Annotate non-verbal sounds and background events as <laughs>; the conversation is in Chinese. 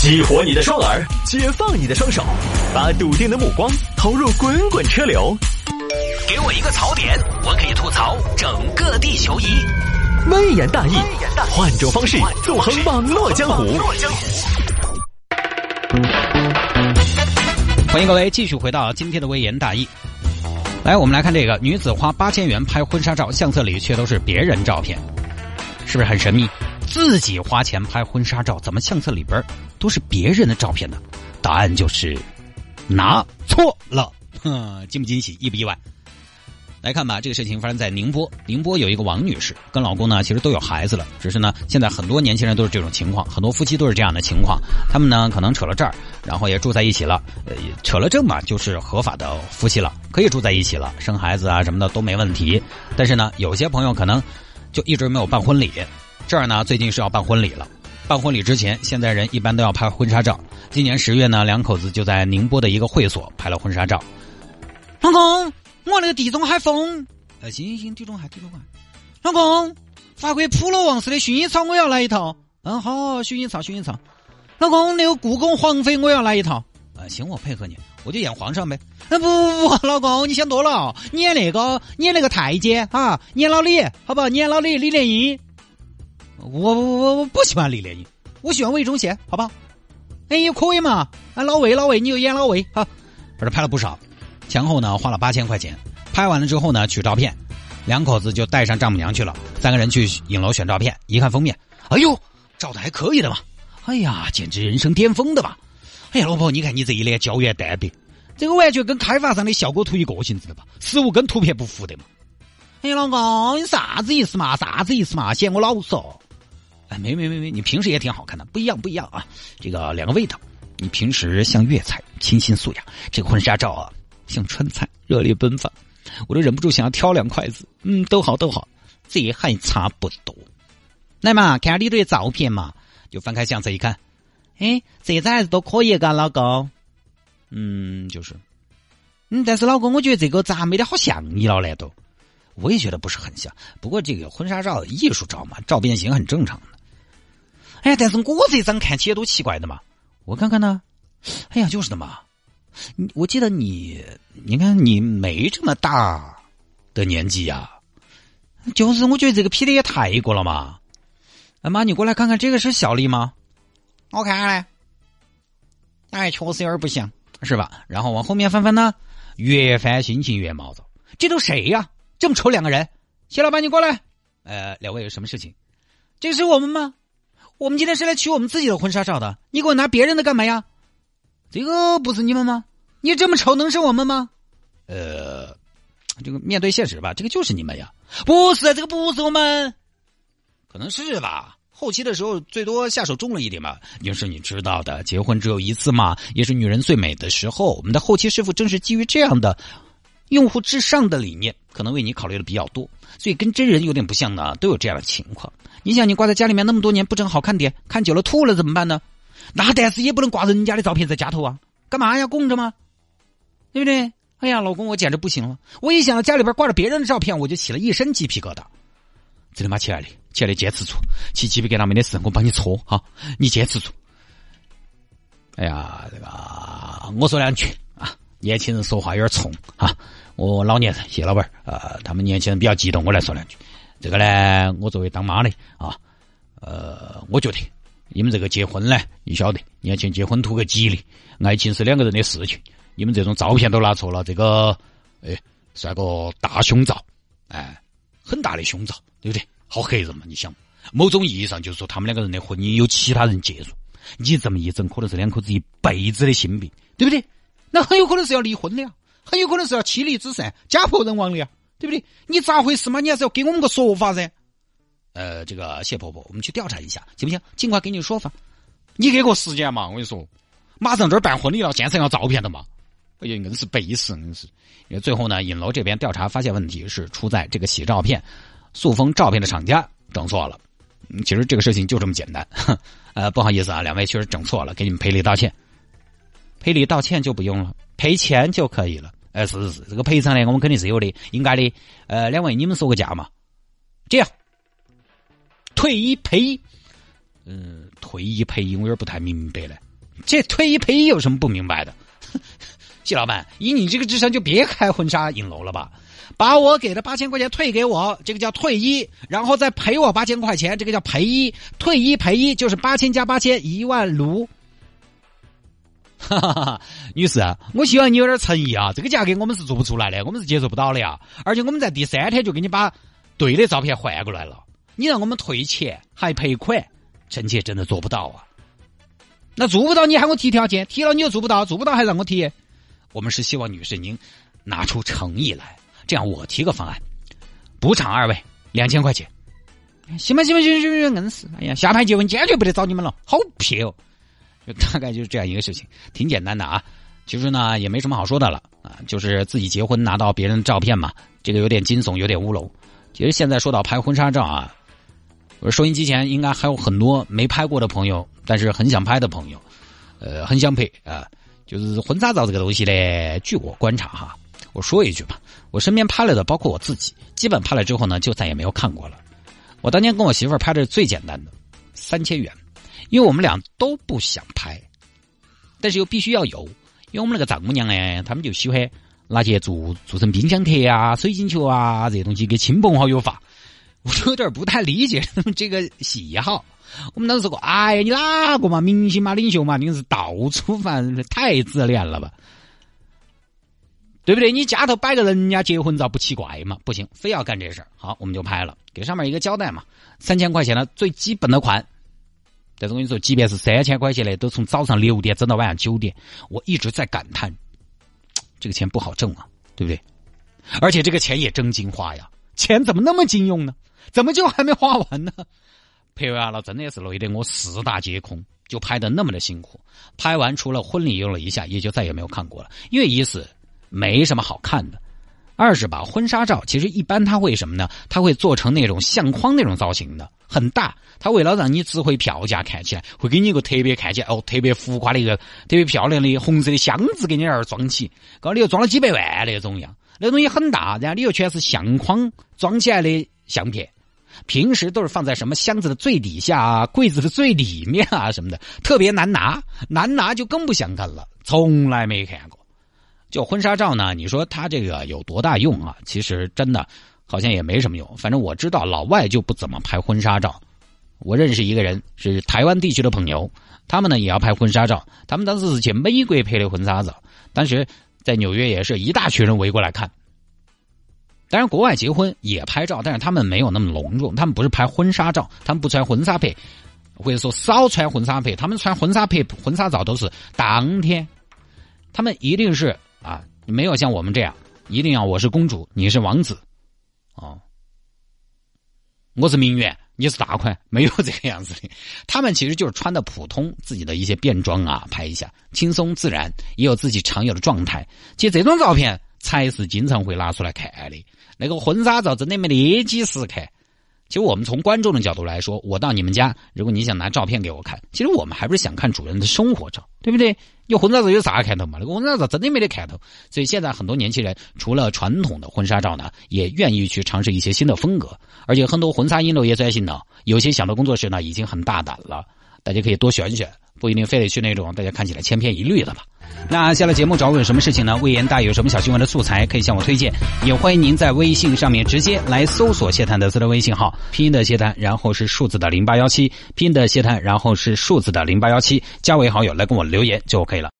激活你的双耳，解放你的双手，把笃定的目光投入滚滚车流。给我一个槽点，我可以吐槽整个地球仪。微言大义，换种方式纵横网络江湖。欢迎各位继续回到今天的微言大义。来，我们来看这个女子花八千元拍婚纱照，相册里却都是别人照片，是不是很神秘？自己花钱拍婚纱照，怎么相册里边都是别人的照片呢？答案就是拿错了。哼，惊不惊喜，意不意外？来看吧，这个事情发生在宁波。宁波有一个王女士，跟老公呢其实都有孩子了，只是呢现在很多年轻人都是这种情况，很多夫妻都是这样的情况。他们呢可能扯了证儿，然后也住在一起了，呃，扯了证嘛，就是合法的夫妻了，可以住在一起了，生孩子啊什么的都没问题。但是呢，有些朋友可能就一直没有办婚礼。这儿呢，最近是要办婚礼了。办婚礼之前，现在人一般都要拍婚纱照。今年十月呢，两口子就在宁波的一个会所拍了婚纱照。老公，我那个地中海风，呃，行行行，地中海，地中海。老公，法国普罗旺斯的薰衣草我要来一套。嗯，好，薰衣草，薰衣草。老公，那个故宫皇妃我要来一套。啊，行，我配合你，我就演皇上呗。啊，不不不，老公，你想多了，你演那个，你演那个太监啊，演老李，好不好？演老李，李莲英。我我我不喜欢李莲英，我喜欢魏忠贤，好不好？哎，可以嘛？啊，老魏老魏，你就演老魏，好。把这拍了不少，前后呢花了八千块钱。拍完了之后呢，取照片，两口子就带上丈母娘去了，三个人去影楼选照片。一看封面，哎呦，照的还可以的嘛！哎呀，简直人生巅峰的嘛！哎呀，老婆，你看你这一脸胶原蛋白，这个完全跟开发商的效果图一个性质的吧？实物跟图片不符的嘛？哎，老公，你啥子意思嘛？啥子意思嘛？嫌我老实哦？哎，没没没没，你平时也挺好看的，不一样不一样啊！这个两个味道，你平时像粤菜，清新素雅；这个婚纱照啊，像川菜，热烈奔放。我都忍不住想要挑两筷子。嗯，都好都好，这还差不多。来嘛，看下里头的照片嘛，就翻开相册一看，哎，这张还是都可以噶，老公。嗯，就是，嗯，但是老公，我觉得这个咋没得好像你了嘞？都，我也觉得不是很像。不过这个婚纱照艺术照嘛，照变形很正常的。哎，但是我这张看起来都奇怪的嘛，我看看呢，哎呀，就是的嘛。我记得你，你看你没这么大的年纪呀，就是我觉得这个 P 的也太过了嘛。哎妈，你过来看看，这个是小丽吗？我看看嘞，哎，确实有点不像，是吧？然后往后面翻翻呢，越翻心情越毛躁。这都谁呀？这么丑两个人？谢老板，你过来。呃，两位有什么事情？这个是我们吗？我们今天是来取我们自己的婚纱照的，你给我拿别人的干嘛呀？这个不是你们吗？你这么丑能是我们吗？呃，这个面对现实吧，这个就是你们呀。不是，这个不是我们，可能是吧。后期的时候最多下手重了一点嘛，就是你知道的，结婚只有一次嘛，也是女人最美的时候。我们的后期师傅正是基于这样的用户至上的理念，可能为你考虑的比较多，所以跟真人有点不像呢，都有这样的情况。你想，你挂在家里面那么多年，不整好看点，看久了吐了怎么办呢？那但是也不能挂人家的照片在家头啊，干嘛要供着吗？对不对？哎呀，老公，我简直不行了！我一想到家里边挂着别人的照片，我就起了一身鸡皮疙瘩。真的吗，亲爱的？亲爱的，坚持住，起鸡皮疙瘩没得事，我帮你搓哈，你坚持住。哎呀，这个我说两句啊，年轻人说话有点冲啊，我老年人谢老板啊，他们年轻人比较激动，我来说两句。这个呢，我作为当妈的啊，呃，我觉得你们这个结婚呢，你晓得，年轻结婚图个吉利，爱情是两个人的事情。你们这种照片都拿错了，这个哎，算个大胸罩，哎，很大的胸罩，对不对？好黑人嘛，你想，某种意义上就是说他们两个人的婚姻有其他人介入，你这么一整，可能是两口子一辈子的心病，对不对？那很有可能是要离婚的呀，很有可能是要妻离子散、家破人亡的呀。对不对？你咋回事嘛？你还是要给我们个说法噻。呃，这个谢婆婆，我们去调查一下，行不行？尽快给你说法。你给个时间嘛，我跟你说，马上这儿办婚礼了，现场要照片的嘛。哎呀，硬是背时，硬是。因为最后呢，影楼这边调查发现问题是出在这个洗照片、塑封照片的厂家整错了。其实这个事情就这么简单。<laughs> 呃，不好意思啊，两位确实整错了，给你们赔礼道歉。赔礼道歉就不用了，赔钱就可以了。哎，是是是，这个赔偿呢，我们肯定是有的，应该的。呃，两位你们说个价嘛？这样，退一赔一，嗯，退一赔一，我有点不太明白了。这退一赔一有什么不明白的？<laughs> 谢老板，以你这个智商，就别开婚纱影楼了吧？把我给的八千块钱退给我，这个叫退一，然后再赔我八千块钱，这个叫赔一。退一赔一就是八千加八千，一万卢。哈哈哈，女士，我希望你有点诚意啊！这个价格我们是做不出来的，我们是接受不到的呀。而且我们在第三天就给你把对的照片换过来了，你让我们退钱还赔款，臣妾真的做不到啊。那做不到，你喊我提条件，提了你又做不到，做不到还让我提。我们是希望女士您拿出诚意来，这样我提个方案，补偿二位两千块钱。行吧，行吧，行行行，硬是。哎呀，下盘结婚坚决不得找你们了，好撇哦。大概就是这样一个事情，挺简单的啊。其实呢，也没什么好说的了啊，就是自己结婚拿到别人的照片嘛，这个有点惊悚，有点乌龙。其实现在说到拍婚纱照啊，我收音机前应该还有很多没拍过的朋友，但是很想拍的朋友，呃，很想拍啊。就是婚纱照这个东西呢，据我观察哈，我说一句吧，我身边拍了的，包括我自己，基本拍了之后呢，就再也没有看过了。我当年跟我媳妇儿拍的最简单的，三千元。因为我们俩都不想拍，但是又必须要有，因为我们那个丈母娘呢，他们就喜欢拿去做做成冰箱贴啊、水晶球啊这些东西给亲朋好友发，我有点不太理解 <laughs> 这个喜好。我们当时说过，哎呀，你哪个嘛，明星嘛、领袖嘛，你是到处翻，太自恋了吧？对不对？你家头摆个人家结婚照不奇怪嘛？不行，非要干这事儿。好，我们就拍了，给上面一个交代嘛，三千块钱的最基本的款。但是我跟你说，即便是三千块钱的，都从早上六点整到晚上九点，我一直在感叹，这个钱不好挣啊，对不对？而且这个钱也真金花呀，钱怎么那么金用呢？怎么就还没花完呢？拍完了，真的是累得我四大皆空，就拍的那么的辛苦。拍完除了婚礼用了一下，也就再也没有看过了，因为一是没什么好看的，二是把婚纱照其实一般他会什么呢？他会做成那种相框那种造型的。很大，他为了让你值回票价，看起来会给你一个特别看起来哦特别浮夸的一个特别漂亮的红色的箱子给你那儿装起，高里又装了几百万那种样，那东西很大，然后里头全是相框装起来的相片，平时都是放在什么箱子的最底下啊，柜子的最里面啊什么的，特别难拿，难拿就更不想看了，从来没看过。就婚纱照呢，你说它这个有多大用啊？其实真的。好像也没什么用，反正我知道老外就不怎么拍婚纱照。我认识一个人是台湾地区的朋友，他们呢也要拍婚纱照。他们当时是去美国拍的婚纱照，当时在纽约也是一大群人围过来看。当然，国外结婚也拍照，但是他们没有那么隆重，他们不是拍婚纱照，他们不穿婚纱拍，或者说少穿婚纱拍，他们穿婚纱拍婚纱照都是当天。他们一定是啊，没有像我们这样，一定要我是公主，你是王子。哦，我是名媛，你是大款，没有这个样子的。他们其实就是穿的普通，自己的一些便装啊，拍一下，轻松自然，也有自己常有的状态。其实这种照片才是经常会拿出来看的。那个婚纱照真的没得几时看。其实我们从观众的角度来说，我到你们家，如果你想拿照片给我看，其实我们还不是想看主人的生活照，对不对？有婚纱照有啥看头嘛？那个婚纱照真的没得看头。所以现在很多年轻人除了传统的婚纱照呢，也愿意去尝试一些新的风格，而且很多婚纱影楼也在新了，有些小的工作室呢已经很大胆了，大家可以多选选。不一定非得去那种大家看起来千篇一律的吧。那下了节目找我有什么事情呢？魏延大有什么小新闻的素材可以向我推荐，也欢迎您在微信上面直接来搜索谢探的私人微信号，拼音的谢探，然后是数字的零八幺七，拼音的谢探，然后是数字的零八幺七，加为好友来跟我留言就 OK 了。